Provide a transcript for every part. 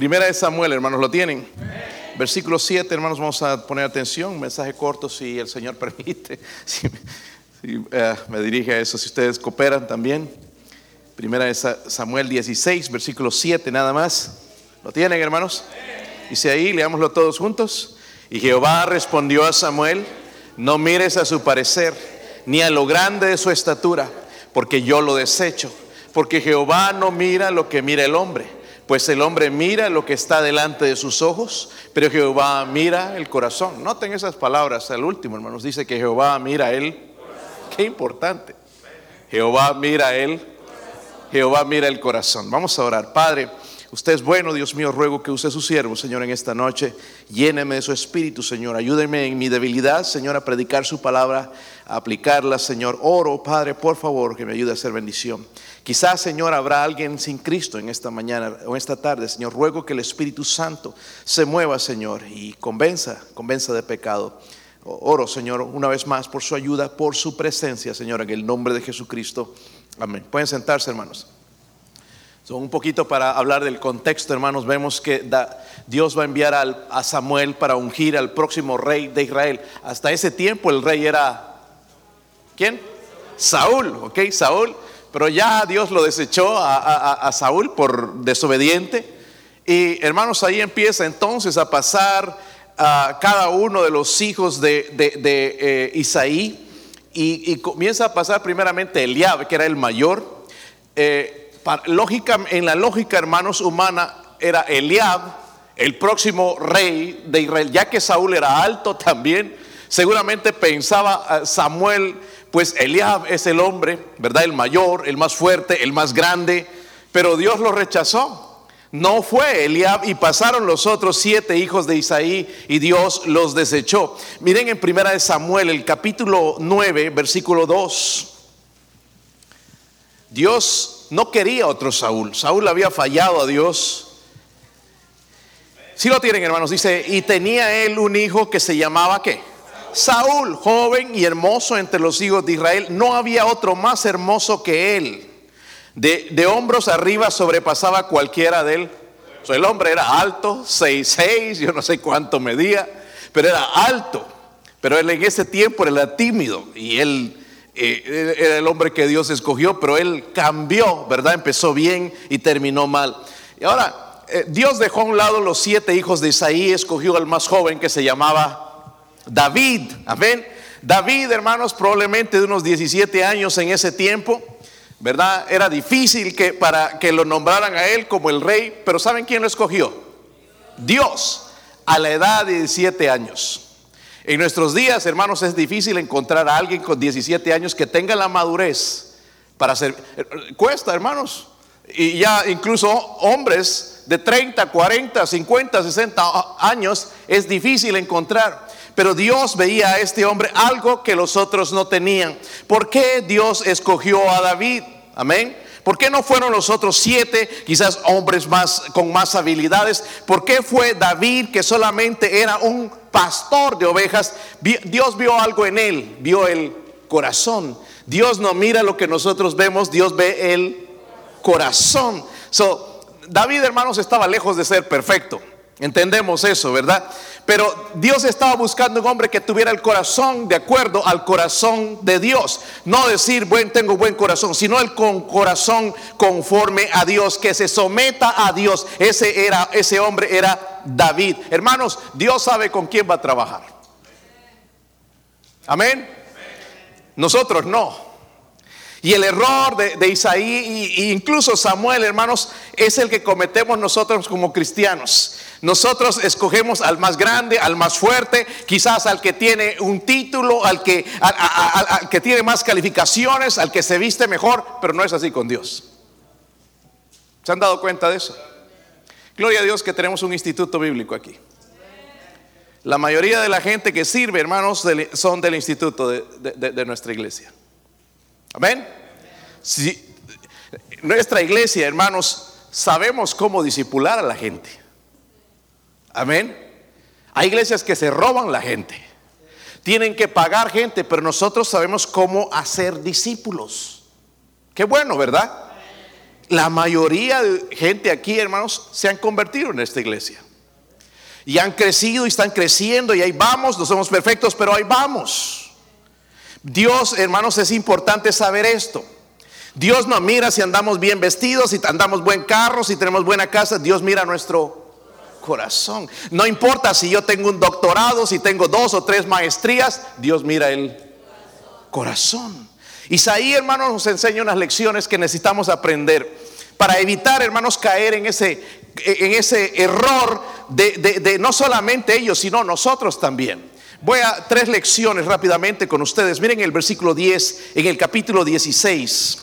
Primera de Samuel, hermanos, ¿lo tienen? Versículo 7, hermanos, vamos a poner atención, mensaje corto si el Señor permite, si, si, eh, me dirige a eso, si ustedes cooperan también. Primera de Samuel 16, versículo 7 nada más. ¿Lo tienen, hermanos? Dice ahí, leámoslo todos juntos. Y Jehová respondió a Samuel, no mires a su parecer, ni a lo grande de su estatura, porque yo lo desecho. Porque Jehová no mira lo que mira el hombre, pues el hombre mira lo que está delante de sus ojos, pero Jehová mira el corazón. Noten esas palabras al último, hermanos. Dice que Jehová mira él. Qué importante. Jehová mira él Jehová mira el corazón. Vamos a orar. Padre, usted es bueno, Dios mío, ruego que use su siervo, Señor, en esta noche. Lléneme de su espíritu, Señor. Ayúdeme en mi debilidad, Señor, a predicar su palabra, a aplicarla, Señor. Oro, Padre, por favor, que me ayude a hacer bendición. Quizás, Señor, habrá alguien sin Cristo en esta mañana o en esta tarde, Señor. Ruego que el Espíritu Santo se mueva, Señor, y convenza, convenza de pecado. Oro, Señor, una vez más por su ayuda, por su presencia, Señor, en el nombre de Jesucristo. Amén. Pueden sentarse, hermanos. un poquito para hablar del contexto, hermanos. Vemos que Dios va a enviar a Samuel para ungir al próximo rey de Israel. Hasta ese tiempo el rey era, ¿quién? Saúl, ¿ok? Saúl. Pero ya Dios lo desechó a, Saúl por desobediente. Y hermanos, ahí empieza entonces a pasar a cada uno de los hijos de, eh, Isaí y, comienza a pasar primeramente Eliab, que era el mayor. Eh, lógica, en la lógica, hermanos, humana, era Eliab el próximo rey de Israel, ya que Saúl era alto también. Seguramente pensaba ah, Samuel, pues Eliab es el hombre, ¿verdad? El mayor, el más fuerte, el más grande, pero Dios lo rechazó. No fue Eliab y pasaron los otros siete hijos de Isaí y Dios los desechó. Miren en primera de Samuel, el capítulo 9, versículo 2. Dios no quería otro Saúl. Saúl había fallado a Dios. Si lo tienen, hermanos, dice, y tenía él un hijo que se llamaba ¿qué? Saúl, joven y hermoso entre los hijos de Israel. No había otro más hermoso que él de, hombros arriba sobrepasaba cualquiera de él. el hombre era alto, 6'6, yo no sé cuánto medía, pero era alto. Pero él en ese tiempo era tímido y él eh, era el hombre que Dios escogió, pero él cambió, ¿verdad? Empezó bien y terminó mal. Y ahora, eh, Dios dejó a un lado los siete hijos de Isaí, escogió al más joven que se llamaba David. Amén. David, hermanos, probablemente de unos 17 años en ese tiempo. ¿verdad? Era difícil que, para que lo nombraran a él como el rey, pero ¿saben quién lo escogió? Dios, a la edad de 17 años. En nuestros días, hermanos, es difícil encontrar a alguien con 17 años que tenga la madurez para ser... Cuesta, hermanos. Y ya incluso hombres de 30, 40, 50, 60 años es difícil encontrar. Pero Dios veía a este hombre algo que los otros no tenían. ¿Por qué Dios escogió a David? Amén. ¿Por qué no fueron los otros siete, quizás hombres más con más habilidades? ¿Por qué fue David que solamente era un pastor de ovejas? Dios vio algo en él, vio el corazón. Dios no mira lo que nosotros vemos, Dios ve el corazón. So, David, hermanos, estaba lejos de ser perfecto. Entendemos eso, ¿verdad? Pero Dios estaba buscando un hombre que tuviera el corazón de acuerdo al corazón de Dios. No decir, buen, tengo buen corazón, sino el con corazón conforme a Dios, que se someta a Dios. Ese era, ese hombre era David. Hermanos, Dios sabe con quién va a trabajar. Amén. Nosotros no. Y el error de, Isaí e incluso Samuel, hermanos, es el que cometemos nosotros como cristianos. Nosotros escogemos al más grande, al más fuerte, quizás al que tiene un título, al que, al que tiene más calificaciones, al que se viste mejor, pero no es así con Dios. ¿Se han dado cuenta de eso? Gloria a Dios que tenemos un instituto bíblico aquí. La mayoría de la gente que sirve, hermanos, son del instituto de nuestra iglesia. Amén. Nuestra iglesia, hermanos, sabemos cómo disipular a la gente. Amén. Hay iglesias que se roban la gente. Tienen que pagar gente, pero nosotros sabemos cómo hacer discípulos. Qué bueno, ¿verdad? la mayoría de gente aquí, hermanos, se han convertido en esta iglesia. Y han crecido y están creciendo y ahí vamos, no somos perfectos, pero ahí vamos. Dios, hermanos, es importante saber esto. Dios no mira si andamos bien vestidos, si andamos buen carro, si tenemos buena casa. Dios mira nuestro corazón. No importa si yo tengo un doctorado, si tengo dos o tres maestrías, Dios mira el corazón. Isaí, hermanos, nos enseña unas lecciones que necesitamos aprender para evitar, hermanos, caer en ese, en ese error de, no solamente ellos, sino nosotros también. Voy a tres lecciones rápidamente con ustedes. Miren el versículo 10, en el capítulo 16.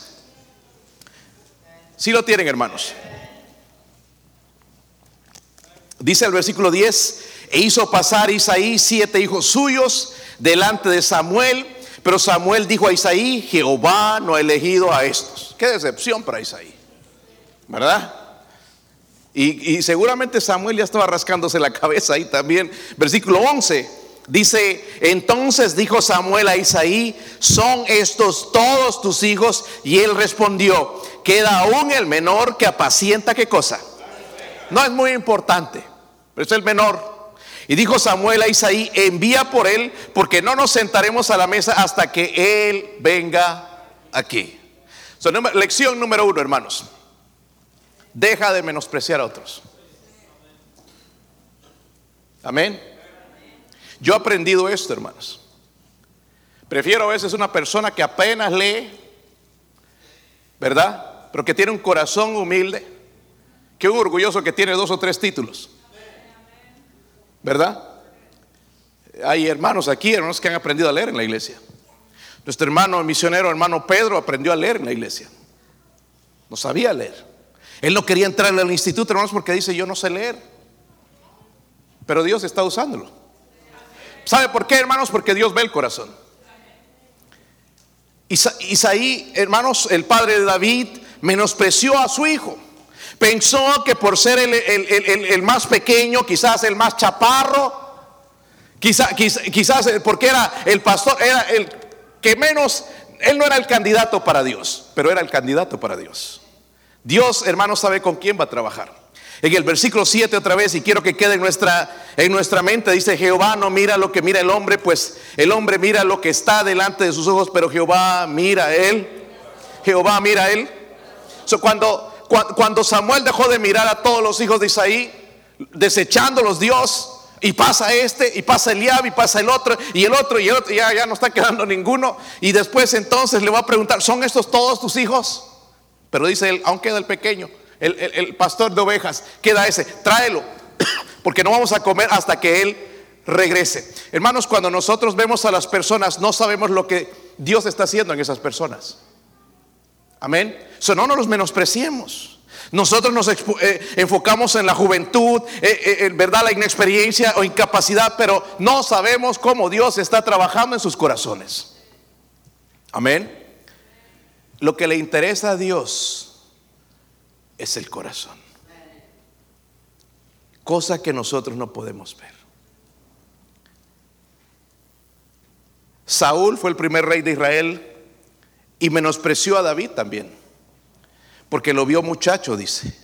Si lo tienen, hermanos. Dice el versículo 10, e hizo pasar Isaí siete hijos suyos delante de Samuel, pero Samuel dijo a Isaí, Jehová no ha elegido a estos. Qué decepción para Isaí, ¿verdad? Y, seguramente Samuel ya estaba rascándose la cabeza ahí también. Versículo 11, Dice, entonces dijo Samuel a Isaí, ¿son estos todos tus hijos? Y él respondió, queda aún el menor que apacienta qué cosa. No es muy importante, pero es el menor. Y dijo Samuel a Isaí, envía por él, porque no nos sentaremos a la mesa hasta que él venga aquí. lección número uno, hermanos. Deja de menospreciar a otros. Amén. Yo he aprendido esto, hermanos. Prefiero a veces una persona que apenas lee, ¿verdad? Pero que tiene un corazón humilde, que un orgulloso que tiene dos o tres títulos. ¿Verdad? Hay hermanos aquí, hermanos que han aprendido a leer en la iglesia. Nuestro hermano misionero, hermano Pedro, aprendió a leer en la iglesia. No sabía leer. Él no quería entrar al instituto, hermanos, porque dice, yo no sé leer. Pero Dios está usándolo. ¿Sabe por qué, hermanos? Porque Dios ve el corazón. Isaí, hermanos, el padre de David, menospreció a su hijo. Pensó que por ser el, más pequeño, quizás el más chaparro, quizás, quizás porque era el pastor, era el que menos, él no era el candidato para Dios, pero era el candidato para Dios. Dios, hermanos, sabe con quién va a trabajar. En el versículo 7 otra vez, y quiero que quede en nuestra, en nuestra mente, dice, Jehová no mira lo que mira el hombre, pues el hombre mira lo que está delante de sus ojos, pero Jehová mira a él. Jehová mira a él. cuando, cuando Samuel dejó de mirar a todos los hijos de Isaí, desechándolos Dios, y pasa este, y pasa Eliab, y pasa el otro, y el otro, y el otro, ya, ya no está quedando ninguno. Y después entonces le va a preguntar, ¿son estos todos tus hijos? Pero dice él, aún queda el pequeño el, pastor de ovejas, queda ese, tráelo, porque no vamos a comer hasta que Él regrese. Hermanos, cuando nosotros vemos a las personas, no sabemos lo que Dios está haciendo en esas personas. Amén. So, no nos los menospreciemos. Nosotros nos eh, enfocamos en la juventud, eh, eh, verdad la inexperiencia o incapacidad, pero no sabemos cómo Dios está trabajando en sus corazones. Amén. Lo que le interesa a Dios es el corazón. Cosa que nosotros no podemos ver. Saúl fue el primer rey de Israel y menospreció a David también, porque lo vio muchacho, dice.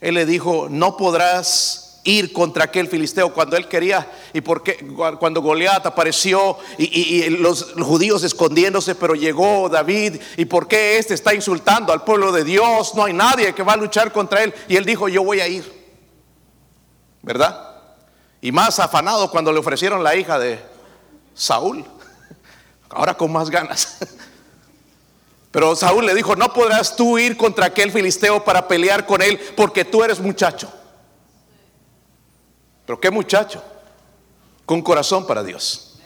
Él le dijo, no podrás ir contra aquel filisteo cuando él quería y porque cuando Goliat apareció y, los, judíos escondiéndose, pero llegó David y por qué este está insultando al pueblo de Dios, no hay nadie que va a luchar contra él y él dijo, yo voy a ir. ¿Verdad? Y más afanado cuando le ofrecieron la hija de Saúl. Ahora con más ganas. Pero Saúl le dijo, no podrás tú ir contra aquel filisteo para pelear con él porque tú eres muchacho. Pero qué muchacho, con corazón para Dios.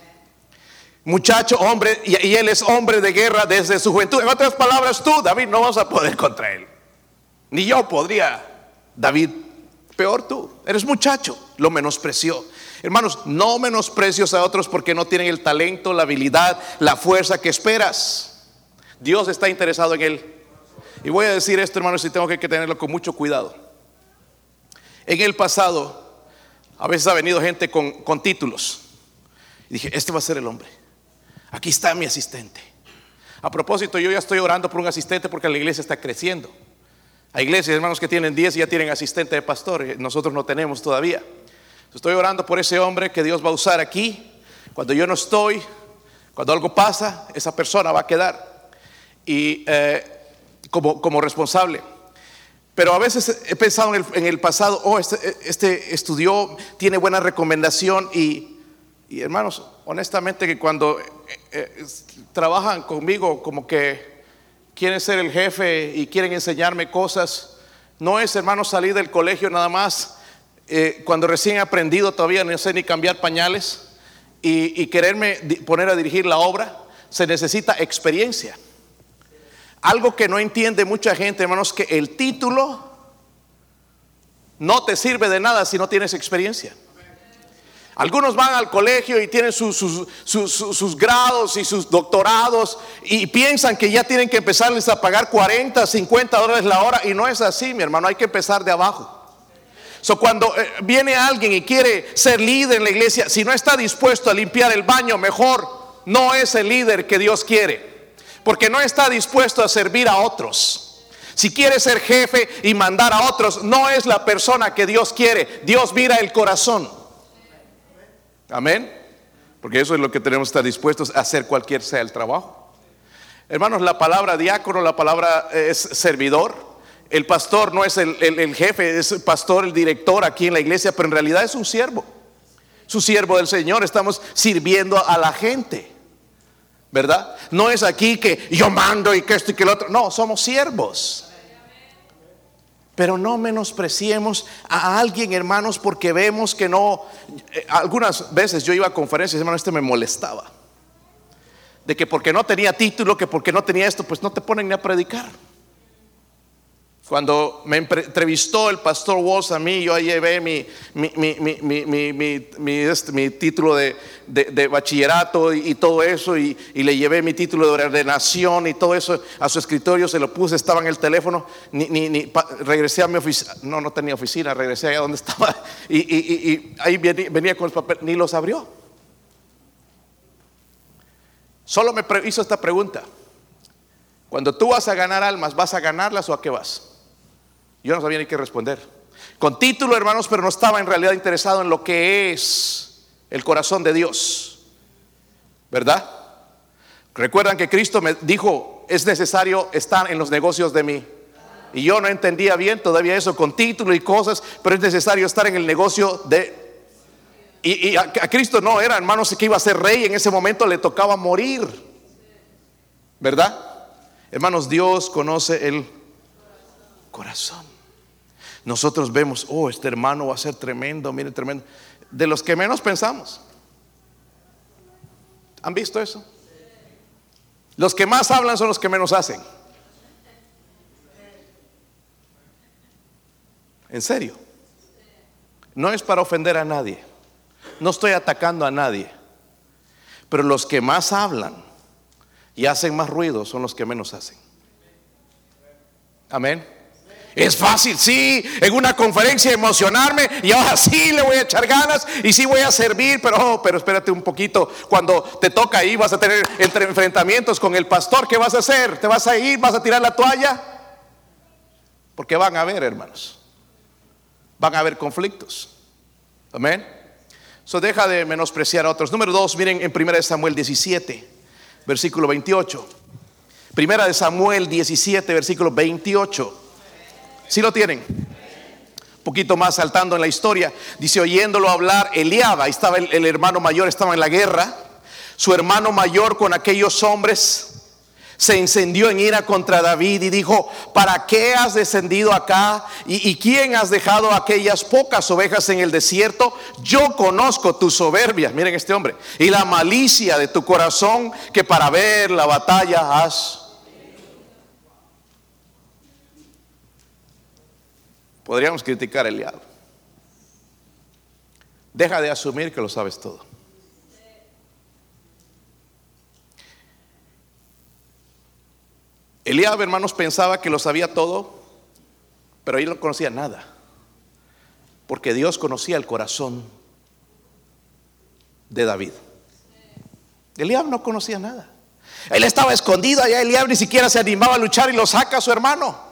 Muchacho, hombre, y, él es hombre de guerra desde su juventud. En otras palabras, tú, David, no vas a poder contra él. Ni yo podría, David, peor tú. Eres muchacho, lo menospreció. Hermanos, no menosprecios a otros porque no tienen el talento, la habilidad, la fuerza que esperas. Dios está interesado en él. Y voy a decir esto, hermanos, y tengo que tenerlo con mucho cuidado. En el pasado, a veces ha venido gente con, títulos. Y dije, este va a ser el hombre. Aquí está mi asistente. A propósito, yo ya estoy orando por un asistente porque la iglesia está creciendo. Hay iglesias, hermanos, que tienen 10 y ya tienen asistente de pastor. Nosotros no tenemos todavía. Estoy orando por ese hombre que Dios va a usar aquí. Cuando yo no estoy, cuando algo pasa, esa persona va a quedar y eh, como, como responsable. Pero a veces he pensado en el, pasado, oh, este, este, estudió, tiene buena recomendación y, hermanos, honestamente que cuando eh, eh, trabajan conmigo como que quieren ser el jefe y quieren enseñarme cosas, no es, hermanos, salir del colegio nada más, eh, cuando recién he aprendido todavía no sé ni cambiar pañales y, y quererme poner a dirigir la obra, se necesita experiencia. Algo que no entiende mucha gente, hermanos, que el título no te sirve de nada si no tienes experiencia. Algunos van al colegio y tienen sus, grados y sus doctorados y piensan que ya tienen que empezarles a pagar 40, 50 dólares la hora y no es así, mi hermano, hay que empezar de abajo. So, cuando eh, viene alguien y quiere ser líder en la iglesia, si no está dispuesto a limpiar el baño, mejor no es el líder que Dios quiere porque no está dispuesto a servir a otros. Si quiere ser jefe y mandar a otros, no es la persona que Dios quiere. Dios mira el corazón. Amén. Porque eso es lo que tenemos que estar dispuestos a hacer cualquier sea el trabajo. Hermanos, la palabra diácono, la palabra es servidor. El pastor no es el, jefe, es el pastor, el director aquí en la iglesia, pero en realidad es un siervo. Su siervo del Señor. Estamos sirviendo a la gente. ¿Verdad? No es aquí que yo mando y que esto y que el otro. No, somos siervos. Pero no menospreciemos a alguien, hermanos, porque vemos que no. Eh, algunas veces yo iba a conferencias, hermano, este me molestaba. De que porque no tenía título, que porque no tenía esto, pues no te ponen ni a predicar. Cuando me entrevistó el pastor Walls a mí, yo llevé mi, mi, este, título de, bachillerato y, todo eso, y, le llevé mi título de ordenación y todo eso a su escritorio, se lo puse, estaba en el teléfono, ni, regresé a mi oficina, no, no tenía oficina, regresé allá donde estaba, y, ahí venía, con el papel, ni los abrió. Solo me hizo esta pregunta. Cuando tú vas a ganar almas, ¿vas a ganarlas o a qué vas? Yo no sabía ni qué responder. Con título, hermanos, pero no estaba en realidad interesado en lo que es el corazón de Dios. ¿Verdad? Recuerdan que Cristo me dijo, es necesario estar en los negocios de mí. Y yo no entendía bien todavía eso con título y cosas, pero es necesario estar en el negocio de... Y, a, a, Cristo no era, hermanos, que iba a ser rey, en ese momento le tocaba morir. ¿Verdad? Hermanos, Dios conoce el corazón. Nosotros vemos, oh, este hermano va a ser tremendo, mire, tremendo. De los que menos pensamos. ¿Han visto eso? Los que más hablan son los que menos hacen. En serio. No es para ofender a nadie. No estoy atacando a nadie. Pero los que más hablan y hacen más ruido son los que menos hacen. Amén. Es fácil, sí, en una conferencia emocionarme y ahora sí le voy a echar ganas y sí voy a servir, pero, oh, pero espérate un poquito, cuando te toca ahí vas a tener entre enfrentamientos con el pastor, ¿qué vas a hacer? ¿Te vas a ir? ¿Vas a tirar la toalla? Porque van a haber, hermanos, van a haber conflictos. Amén. Eso deja de menospreciar a otros. Número dos, miren en 1 Samuel 17, versículo 28. Primera de Samuel 17, versículo 28. Si lo tienen? Un poquito más saltando en la historia, dice, oyéndolo hablar, Eliaba, ahí estaba el, hermano mayor, estaba en la guerra, su hermano mayor con aquellos hombres se encendió en ira contra David y dijo, ¿para qué has descendido acá? ¿Y, ¿Y, quién has dejado aquellas pocas ovejas en el desierto? Yo conozco tu soberbia, miren este hombre, y la malicia de tu corazón que para ver la batalla has Podríamos criticar a Eliab. Deja de asumir que lo sabes todo. Eliab, hermanos, pensaba que lo sabía todo, pero él no conocía nada. Porque Dios conocía el corazón de David. Eliab no conocía nada. Él estaba escondido allá, Eliab ni siquiera se animaba a luchar y lo saca a su hermano.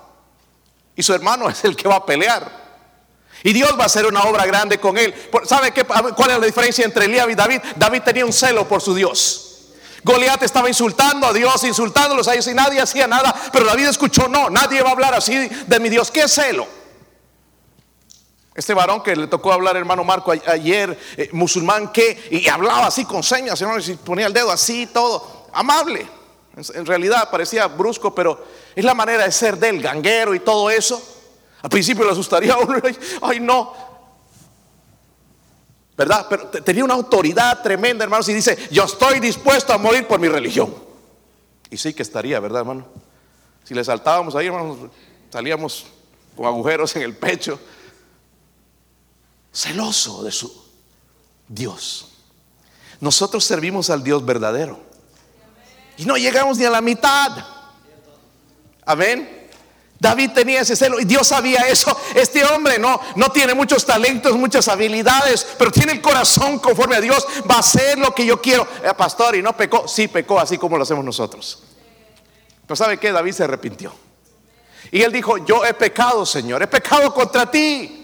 Y su hermano es el que va a pelear. Y Dios va a hacer una obra grande con él. ¿Sabe qué, cuál es la diferencia entre Elías y David? David tenía un celo por su Dios. Goliat estaba insultando a Dios, insultándolos a ellos y nadie hacía nada. Pero David escuchó, no, nadie va a hablar así de mi Dios. ¿Qué celo? Este varón que le tocó hablar, hermano Marco, ayer, eh, musulmán, que, y hablaba así con señas, hermano, y ponía el dedo así, todo, amable. En realidad parecía brusco, pero es la manera de ser del ganguero y todo eso. Al principio le asustaría a uno, ay no. ¿Verdad? Pero tenía una autoridad tremenda, hermanos, y dice, yo estoy dispuesto a morir por mi religión. Y sí que estaría, ¿verdad, hermano? Si le saltábamos ahí, hermanos, salíamos con agujeros en el pecho celoso de su Dios. Nosotros servimos al Dios verdadero. Y no llegamos ni a la mitad. Amén. David tenía ese celo y Dios sabía eso. Este hombre no, no tiene muchos talentos, muchas habilidades, pero tiene el corazón conforme a Dios. Va a hacer lo que yo quiero. Eh, pastor, y no pecó. Sí, pecó así como lo hacemos nosotros. Pero ¿sabe qué? David se arrepintió. Y él dijo, yo he pecado, Señor. He pecado contra ti.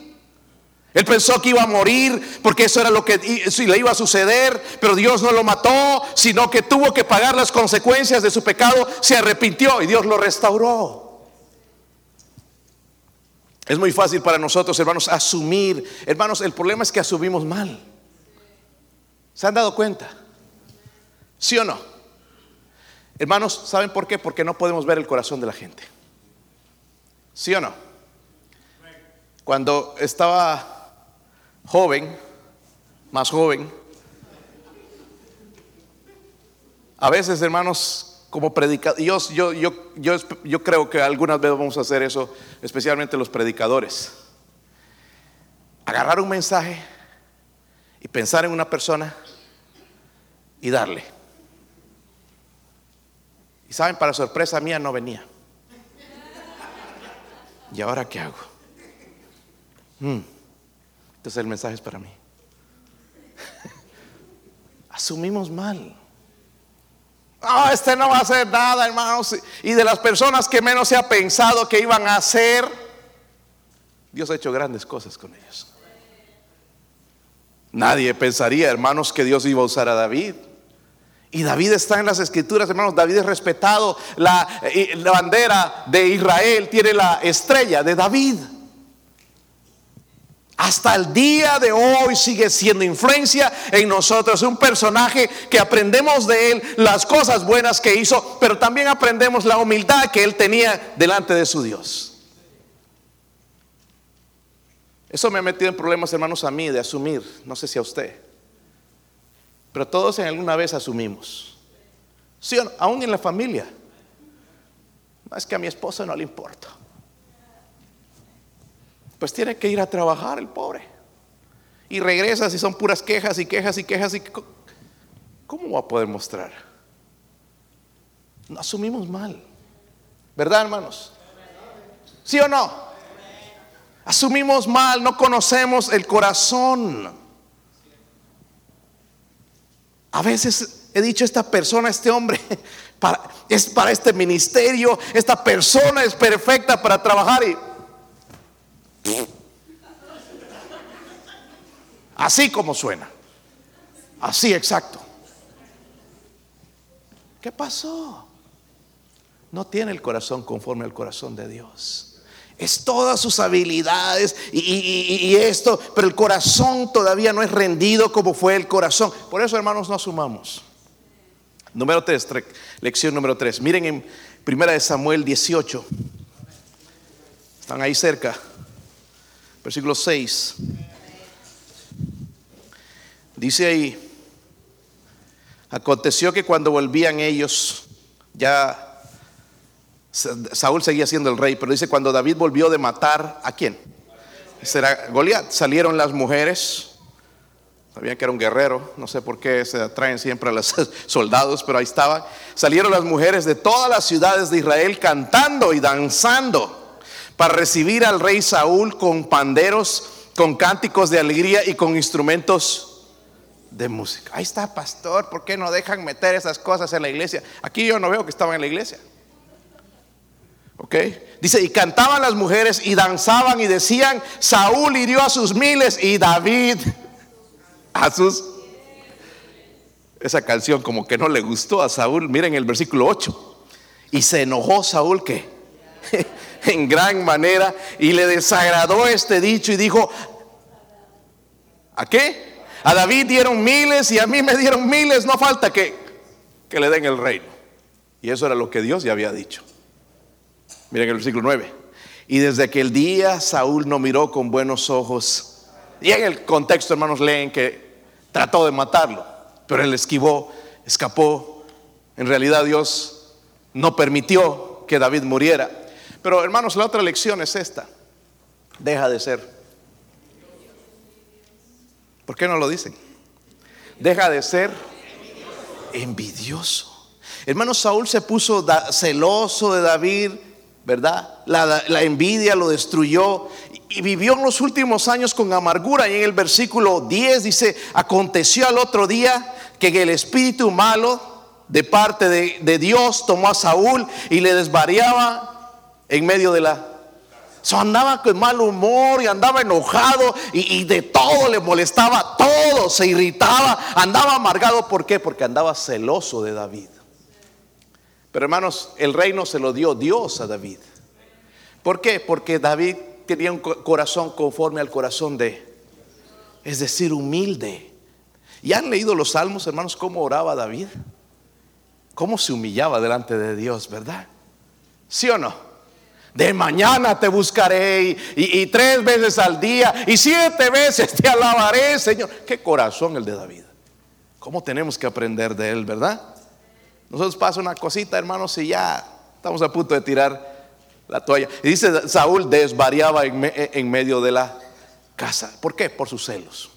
Él pensó que iba a morir porque eso era lo que le iba a suceder, pero Dios no lo mató, sino que tuvo que pagar las consecuencias de su pecado, se arrepintió y Dios lo restauró. Es muy fácil para nosotros, hermanos, asumir. Hermanos, el problema es que asumimos mal. ¿Se han dado cuenta? ¿Sí o no? Hermanos, ¿saben por qué? Porque no podemos ver el corazón de la gente. ¿Sí o no? Cuando estaba joven, más joven, a veces, hermanos, como predicadores, yo, yo, yo, yo, creo que algunas veces vamos a hacer eso, especialmente los predicadores. Agarrar un mensaje y pensar en una persona y darle. Y saben, para sorpresa mía no venía. ¿Y ahora qué hago? Hmm. Entonces el mensaje es para mí. Asumimos mal. Ah, este no va a hacer nada, hermanos. Y de las personas que menos se ha pensado que iban a hacer, Dios ha hecho grandes cosas con ellos. Nadie pensaría, hermanos, que Dios iba a usar a David. Y David está en las escrituras, hermanos. David es respetado. La, eh, la bandera de Israel tiene la estrella de David hasta el día de hoy sigue siendo influencia en nosotros. Un personaje que aprendemos de él las cosas buenas que hizo, pero también aprendemos la humildad que él tenía delante de su Dios. Eso me ha metido en problemas, hermanos, a mí de asumir, no sé si a usted, pero todos en alguna vez asumimos. Sí, aún en la familia. No es que a mi esposa no le importa pues tiene que ir a trabajar el pobre. Y regresa si son puras quejas y quejas y quejas. Y, ¿Cómo va a poder mostrar? No asumimos mal. ¿Verdad, hermanos? ¿Sí o no? Asumimos mal, no conocemos el corazón. A veces he dicho, esta persona, este hombre, es para este ministerio, esta persona es perfecta para trabajar y Así como suena. Así exacto. ¿Qué pasó? No tiene el corazón conforme al corazón de Dios. Es todas sus habilidades y, esto, pero el corazón todavía no es rendido como fue el corazón. Por eso, hermanos, no asumamos. Número 3, lección número 3. Miren en Primera de Samuel 18. Están ahí cerca. Versículo 6. Dice ahí, aconteció que cuando volvían ellos, ya Saúl seguía siendo el rey, pero dice cuando David volvió de matar a quién? Será Goliat. Salieron las mujeres, sabían que era un guerrero, no sé por qué se atraen siempre a los soldados, pero ahí estaban. Salieron las mujeres de todas las ciudades de Israel cantando y danzando para recibir al rey Saúl con panderos, con cánticos de alegría y con instrumentos de música. Ahí está, pastor, ¿por qué no dejan meter esas cosas en la iglesia? Aquí yo no veo que estaban en la iglesia. ¿Ok? Dice, y cantaban las mujeres y danzaban y decían, Saúl hirió a sus miles y David a sus... Esa canción como que no le gustó a Saúl. Miren el versículo 8. Y se enojó Saúl que en gran manera y le desagradó este dicho y dijo, ¿a qué? A David dieron miles y a mí me dieron miles, no falta que, que le den el reino. Y eso era lo que Dios ya había dicho. Miren el versículo 9. Y desde aquel día Saúl no miró con buenos ojos. Y en el contexto, hermanos, leen que trató de matarlo, pero él esquivó, escapó. En realidad Dios no permitió que David muriera. Pero hermanos, la otra lección es esta. Deja de ser. ¿Por qué no lo dicen? Deja de ser envidioso. Hermano Saúl se puso celoso de David, ¿verdad? La, envidia lo destruyó y vivió en los últimos años con amargura. Y en el versículo 10 dice, aconteció al otro día que el espíritu malo de parte de, de Dios tomó a Saúl y le desvariaba en medio de la... So, andaba con mal humor y andaba enojado y, y, de todo le molestaba, todo se irritaba, andaba amargado. ¿Por qué? Porque andaba celoso de David. Pero hermanos, el reino se lo dio Dios a David. ¿Por qué? Porque David tenía un corazón conforme al corazón de, es decir, humilde. ¿Y han leído los salmos, hermanos, cómo oraba David? ¿Cómo se humillaba delante de Dios, verdad? ¿Sí o no? De mañana te buscaré y, y, tres veces al día y siete veces te alabaré, Señor. Qué corazón el de David. ¿Cómo tenemos que aprender de él, verdad? Nosotros pasa una cosita, hermanos, y ya estamos a punto de tirar la toalla. Y dice Saúl desvariaba en, en medio de la casa. ¿Por qué? Por sus celos.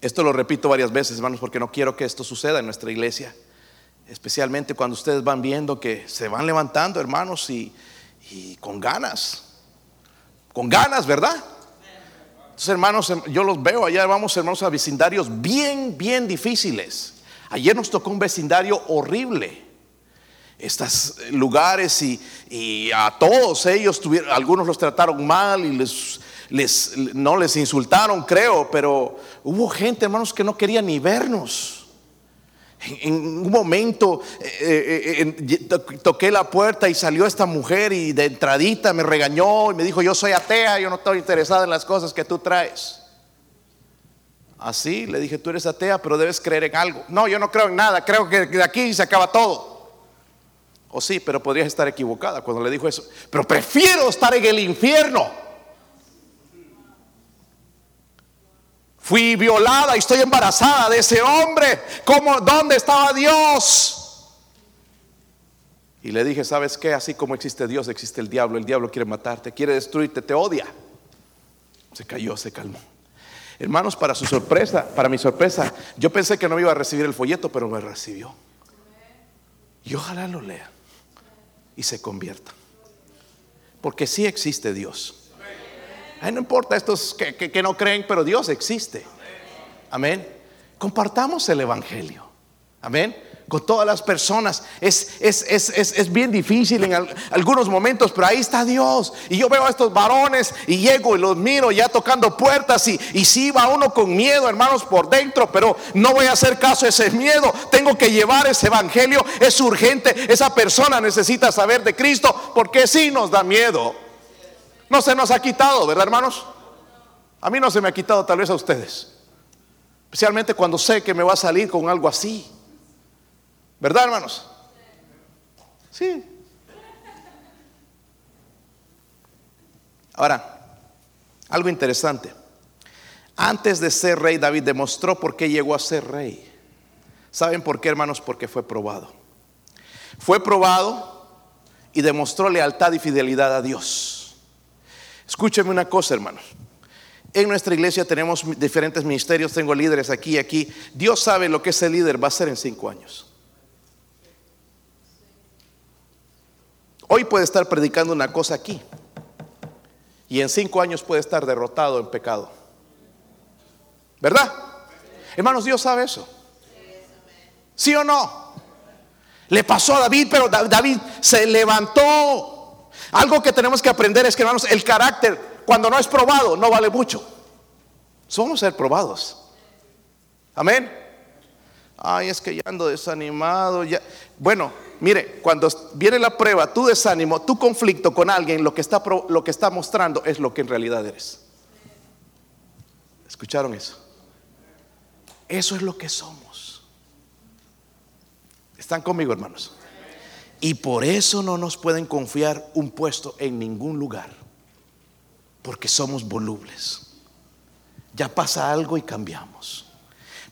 Esto lo repito varias veces, hermanos, porque no quiero que esto suceda en nuestra iglesia. Especialmente cuando ustedes van viendo que se van levantando, hermanos, y, con ganas. Con ganas, ¿verdad? Entonces, hermanos, yo los veo allá, vamos, hermanos, a vecindarios bien, bien difíciles. Ayer nos tocó un vecindario horrible. Estos lugares y, y a todos ellos tuvieron, algunos los trataron mal y les, les, no les insultaron, creo, pero hubo gente, hermanos, que no quería ni vernos. En, un momento eh, eh, toqué la puerta y salió esta mujer y de entradita me regañó y me dijo, yo soy atea, yo no estoy interesada en las cosas que tú traes. Así le dije, tú eres atea, pero debes creer en algo. No, yo no creo en nada, creo que de aquí se acaba todo. O sí, pero podrías estar equivocada cuando le dijo eso. Pero prefiero estar en el infierno. Fui violada y estoy embarazada de ese hombre. ¿Cómo, ¿Dónde estaba Dios? Y le dije, ¿sabes qué? Así como existe Dios, existe el diablo. El diablo quiere matarte, quiere destruirte, te odia. Se cayó, se calmó. Hermanos, para su sorpresa, para mi sorpresa, yo pensé que no iba a recibir el folleto, pero me recibió. Y ojalá lo lea y se convierta. Porque sí existe Dios. Ay, no importa estos que, que, no creen, pero Dios existe. Amén. Compartamos el Evangelio. Amén con todas las personas. Es, es, es, es, bien difícil en al, algunos momentos, pero ahí está Dios. Y yo veo a estos varones y llego y los miro ya tocando puertas y, y si va uno con miedo, hermanos, por dentro, pero no voy a hacer caso a ese miedo. Tengo que llevar ese evangelio, es urgente. Esa persona necesita saber de Cristo porque si nos da miedo. No se nos ha quitado, ¿verdad, hermanos? A mí no se me ha quitado, tal vez a ustedes. Especialmente cuando sé que me va a salir con algo así. ¿Verdad, hermanos? Sí. Ahora, algo interesante. Antes de ser rey, David demostró por qué llegó a ser rey. ¿Saben por qué, hermanos? Porque fue probado. Fue probado y demostró lealtad y fidelidad a Dios. Escúcheme una cosa, hermanos. En nuestra iglesia tenemos diferentes ministerios, tengo líderes aquí y aquí. Dios sabe lo que ese líder va a hacer en cinco años. Hoy puede estar predicando una cosa aquí y en cinco años puede estar derrotado en pecado. ¿Verdad? Hermanos, Dios sabe eso. ¿Sí o no? Le pasó a David, pero David se levantó. Algo que tenemos que aprender es que, hermanos, el carácter, cuando no es probado, no vale mucho. Somos ser probados. Amén. Ay, es que ya ando desanimado. Ya. Bueno, mire, cuando viene la prueba, tu desánimo, tu conflicto con alguien, lo que está, lo que está mostrando es lo que en realidad eres. ¿Escucharon eso? Eso es lo que somos. ¿Están conmigo, hermanos? Y por eso no nos pueden confiar un puesto en ningún lugar, porque somos volubles. Ya pasa algo y cambiamos.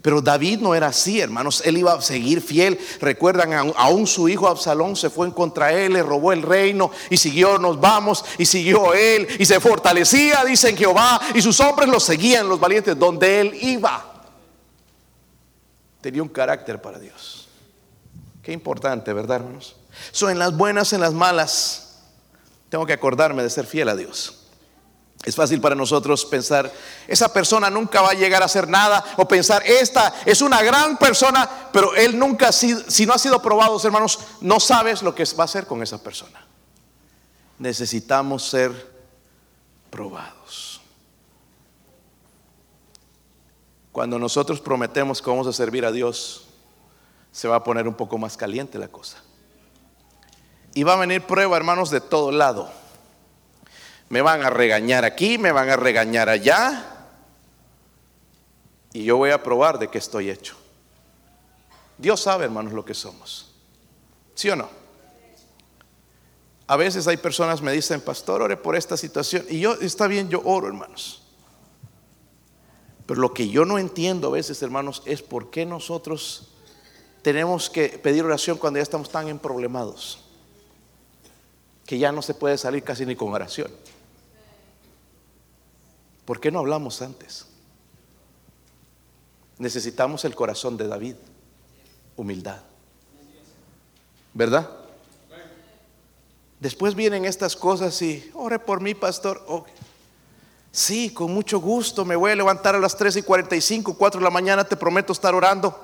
Pero David no era así, hermanos. Él iba a seguir fiel. Recuerdan, aún su hijo Absalón se fue en contra él, le robó el reino y siguió, nos vamos, y siguió él y se fortalecía, dice en Jehová, y sus hombres lo seguían, los valientes, donde él iba. Tenía un carácter para Dios. Qué importante, ¿verdad, hermanos? Son en las buenas, en las malas, tengo que acordarme de ser fiel a Dios. Es fácil para nosotros pensar, esa persona nunca va a llegar a hacer nada, o pensar, esta es una gran persona, pero él nunca, si no ha sido probado, hermanos, no sabes lo que va a hacer con esa persona. Necesitamos ser probados. Cuando nosotros prometemos que vamos a servir a Dios, se va a poner un poco más caliente la cosa. Y va a venir prueba, hermanos, de todo lado. Me van a regañar aquí, me van a regañar allá. Y yo voy a probar de qué estoy hecho. Dios sabe, hermanos, lo que somos. ¿Sí o no? A veces hay personas me dicen, pastor, ore por esta situación. Y yo, está bien, yo oro, hermanos. Pero lo que yo no entiendo a veces, hermanos, es por qué nosotros tenemos que pedir oración cuando ya estamos tan emproblemados. Que ya no se puede salir casi ni con oración. ¿Por qué no hablamos antes? Necesitamos el corazón de David, humildad. ¿Verdad? Después vienen estas cosas y, ore por mí, pastor. Sí, con mucho gusto, me voy a levantar a las 3 y 45, 4 de la mañana, te prometo estar orando.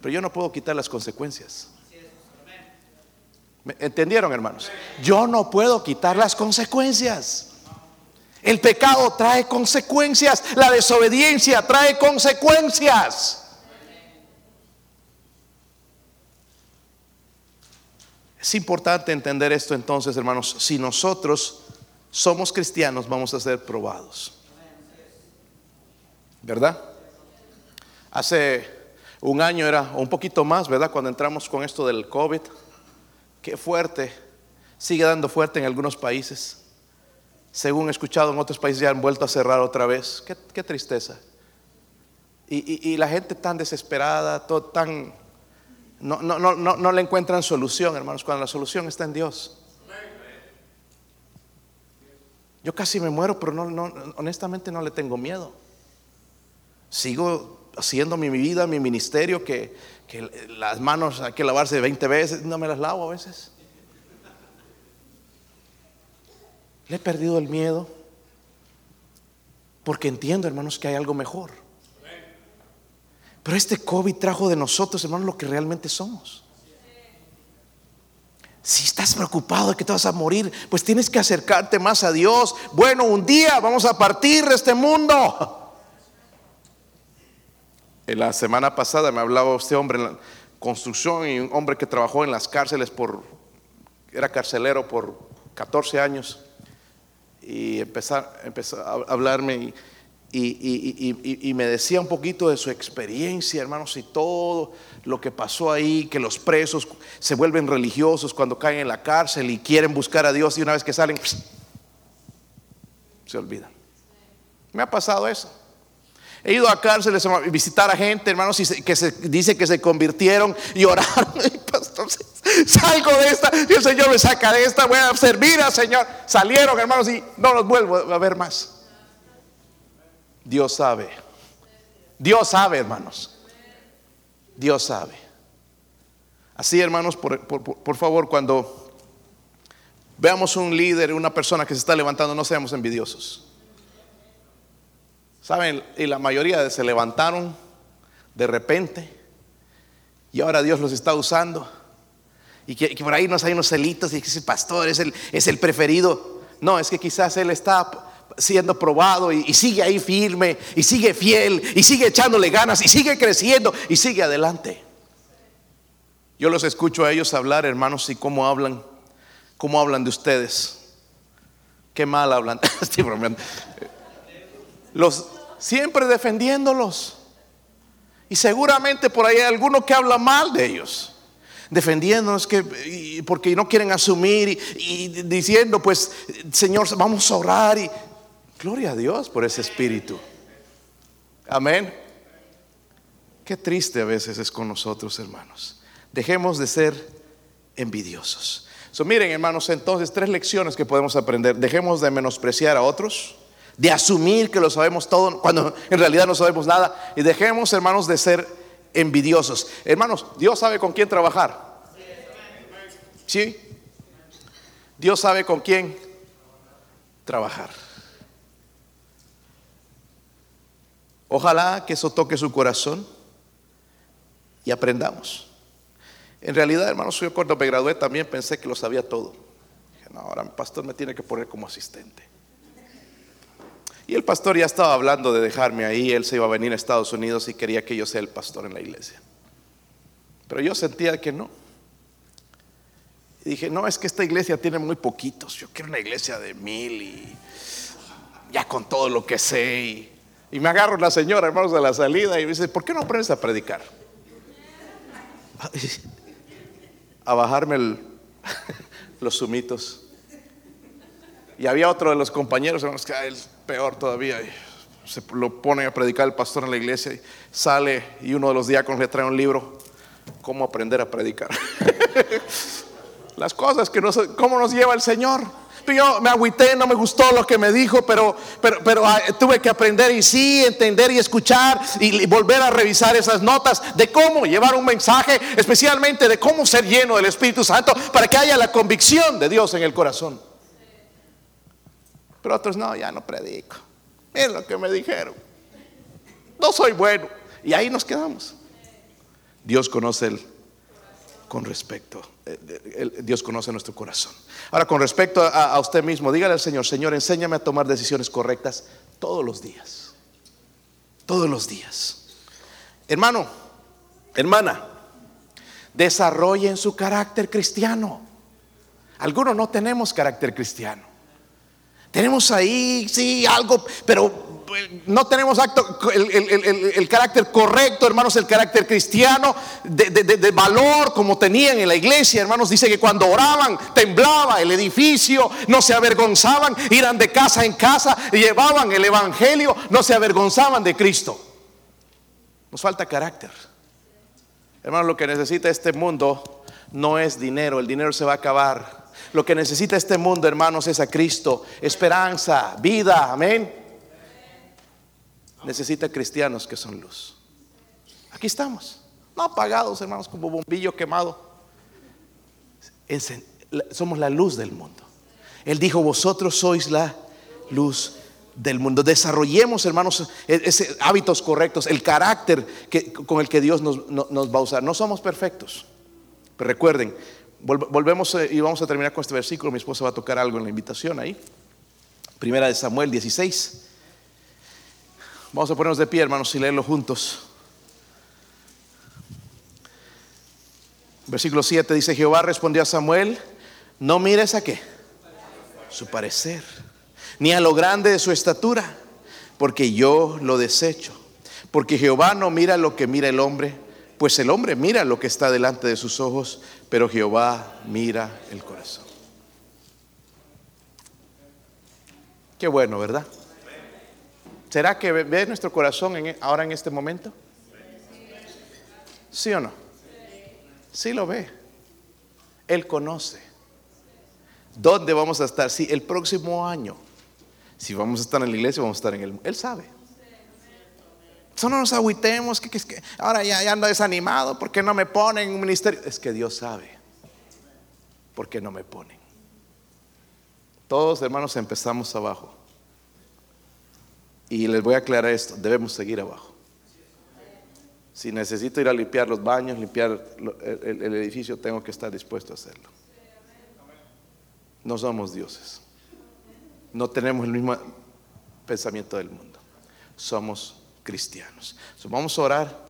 Pero yo no puedo quitar las consecuencias. ¿Me entendieron, hermanos? Yo no puedo quitar las consecuencias. El pecado trae consecuencias, la desobediencia trae consecuencias. Es importante entender esto entonces, hermanos. Si nosotros somos cristianos, vamos a ser probados. ¿Verdad? Hace un año era, un poquito más, ¿verdad? Cuando entramos con esto del COVID. Qué fuerte. Sigue dando fuerte en algunos países según he escuchado en otros países ya han vuelto a cerrar otra vez. Qué, tristeza. Y, la gente tan desesperada, todo tan... No, le encuentran solución, hermanos, cuando la solución está en Dios. Yo casi me muero, pero no, honestamente no le tengo miedo. Sigo haciendo mi vida, mi ministerio, que, las manos hay que lavarse 20 veces, no me las lavo a veces. Le he perdido el miedo porque entiendo, hermanos, que hay algo mejor. Pero este COVID trajo de nosotros, hermanos, lo que realmente somos. Si estás preocupado de que te vas a morir, pues tienes que acercarte más a Dios. Bueno, un día vamos a partir de este mundo. En la semana pasada me hablaba este hombre en la construcción y un hombre que trabajó en las cárceles por, era carcelero por 14 años y empezar, empezó a hablarme y, me decía un poquito de su experiencia, hermanos, y todo lo que pasó ahí, que los presos se vuelven religiosos cuando caen en la cárcel y quieren buscar a Dios y una vez que salen, se olvidan. Me ha pasado eso. He ido a cárceles a visitar a gente, hermanos, que se dice que se convirtieron y oraron. salgo de esta y el Señor me saca de esta, voy a servir al Señor. Salieron, hermanos, y no los vuelvo a ver más. Dios sabe. Dios sabe, hermanos. Dios sabe. Así, hermanos, por favor, cuando veamos un líder, una persona que se está levantando, no seamos envidiosos. ¿Saben? Y la mayoría se levantaron de repente. Y ahora Dios los está usando. Y que, por ahí nos hay unos celitos y que ese pastor es el, es el preferido. No, es que quizás Él está siendo probado y, y, sigue ahí firme y sigue fiel y sigue echándole ganas y sigue creciendo y sigue adelante. Yo los escucho a ellos hablar, hermanos, y cómo hablan, cómo hablan de ustedes. Qué mal hablan. Estoy bromeando. Los siempre defendiéndolos. Y seguramente por ahí hay alguno que habla mal de ellos defendiéndonos que porque no quieren asumir y, diciendo pues Señor vamos a orar y gloria a Dios por ese espíritu. Amén. Qué triste a veces es con nosotros hermanos. Dejemos de ser envidiosos. So, miren hermanos entonces tres lecciones que podemos aprender. Dejemos de menospreciar a otros de asumir que lo sabemos todo cuando en realidad no sabemos nada. Y dejemos, hermanos, de ser envidiosos. Hermanos, Dios sabe con quién trabajar. ¿Sí? Dios sabe con quién trabajar. Ojalá que eso toque su corazón y aprendamos. En realidad, hermanos, yo cuando me gradué también pensé que lo sabía todo. Dije, no, ahora mi pastor me tiene que poner como asistente. Y el pastor ya estaba hablando de dejarme ahí, él se iba a venir a Estados Unidos y quería que yo sea el pastor en la iglesia. Pero yo sentía que no. Y dije, no, es que esta iglesia tiene muy poquitos, yo quiero una iglesia de mil y ya con todo lo que sé. Y, me agarro la señora, hermanos, de la salida y me dice, ¿por qué no aprendes a predicar? A bajarme los sumitos. Y había otro de los compañeros, hermanos, que él peor todavía. Se lo pone a predicar el pastor en la iglesia y sale y uno de los diáconos le trae un libro, cómo aprender a predicar. Las cosas que nos, cómo nos lleva el Señor. Yo me agüité, no me gustó lo que me dijo, pero, pero, pero ah, tuve que aprender y sí, entender y escuchar y volver a revisar esas notas de cómo llevar un mensaje, especialmente de cómo ser lleno del Espíritu Santo para que haya la convicción de Dios en el corazón. Pero otros no, ya no predico. Es lo que me dijeron. No soy bueno. Y ahí nos quedamos. Dios conoce el con respecto. Eh, Dios conoce nuestro corazón. Ahora, con respecto a, usted mismo, dígale al Señor, Señor, enséñame a tomar decisiones correctas todos los días. Todos los días. Hermano, hermana, desarrollen su carácter cristiano. Algunos no tenemos carácter cristiano. Tenemos ahí, sí, algo, pero eh, no tenemos el, carácter correcto, hermanos, el carácter cristiano de, valor como tenían en la iglesia, hermanos. Dice que cuando oraban temblaba el edificio, no se avergonzaban, iban de casa en casa, llevaban el evangelio, no se avergonzaban de Cristo. Nos falta carácter. Hermanos, lo que necesita este mundo no es dinero, el dinero se va a acabar. Lo que necesita este mundo, hermanos, es a Cristo. Esperanza, vida, amén. Necesita cristianos que son luz. Aquí estamos. No apagados, hermanos, como bombillo quemado. Somos la luz del mundo. Él dijo, vosotros sois la luz del mundo. Desarrollemos, hermanos, e-, ese, hábitos correctos, el carácter que, con el que Dios nos, nos va a usar. No somos perfectos. Pero recuerden, Volvemos eh, y vamos a terminar con este versículo. Mi esposa va a tocar algo en la invitación ahí. Primera de Samuel 16. Vamos a ponernos de pie, hermanos, y leerlo juntos. Versículo 7 dice, Jehová respondió a Samuel, no mires a qué, su parecer, ni a lo grande de su estatura, porque yo lo desecho. Porque Jehová no mira lo que mira el hombre, pues el hombre mira lo que está delante de sus ojos, pero Jehová mira el corazón. Qué bueno, ¿verdad? ¿Será que ve nuestro corazón e, ahora en este momento? ¿Sí o no? Sí lo ve. Él conoce. ¿Dónde vamos a estar? Sí, el próximo año. Si vamos a estar en la iglesia, vamos a estar en el... Él sabe. Solo nos agüitemos, que, que, ahora ya, ya, ando desanimado, porque no me ponen en un ministerio? Es que Dios sabe por qué no me ponen. Todos, hermanos, empezamos abajo. Y les voy a aclarar esto, debemos seguir abajo. Si necesito ir a limpiar los baños, limpiar el, el edificio, tengo que estar dispuesto a hacerlo. No somos dioses. No tenemos el mismo pensamiento del mundo. Somos cristianos. vamos a orar.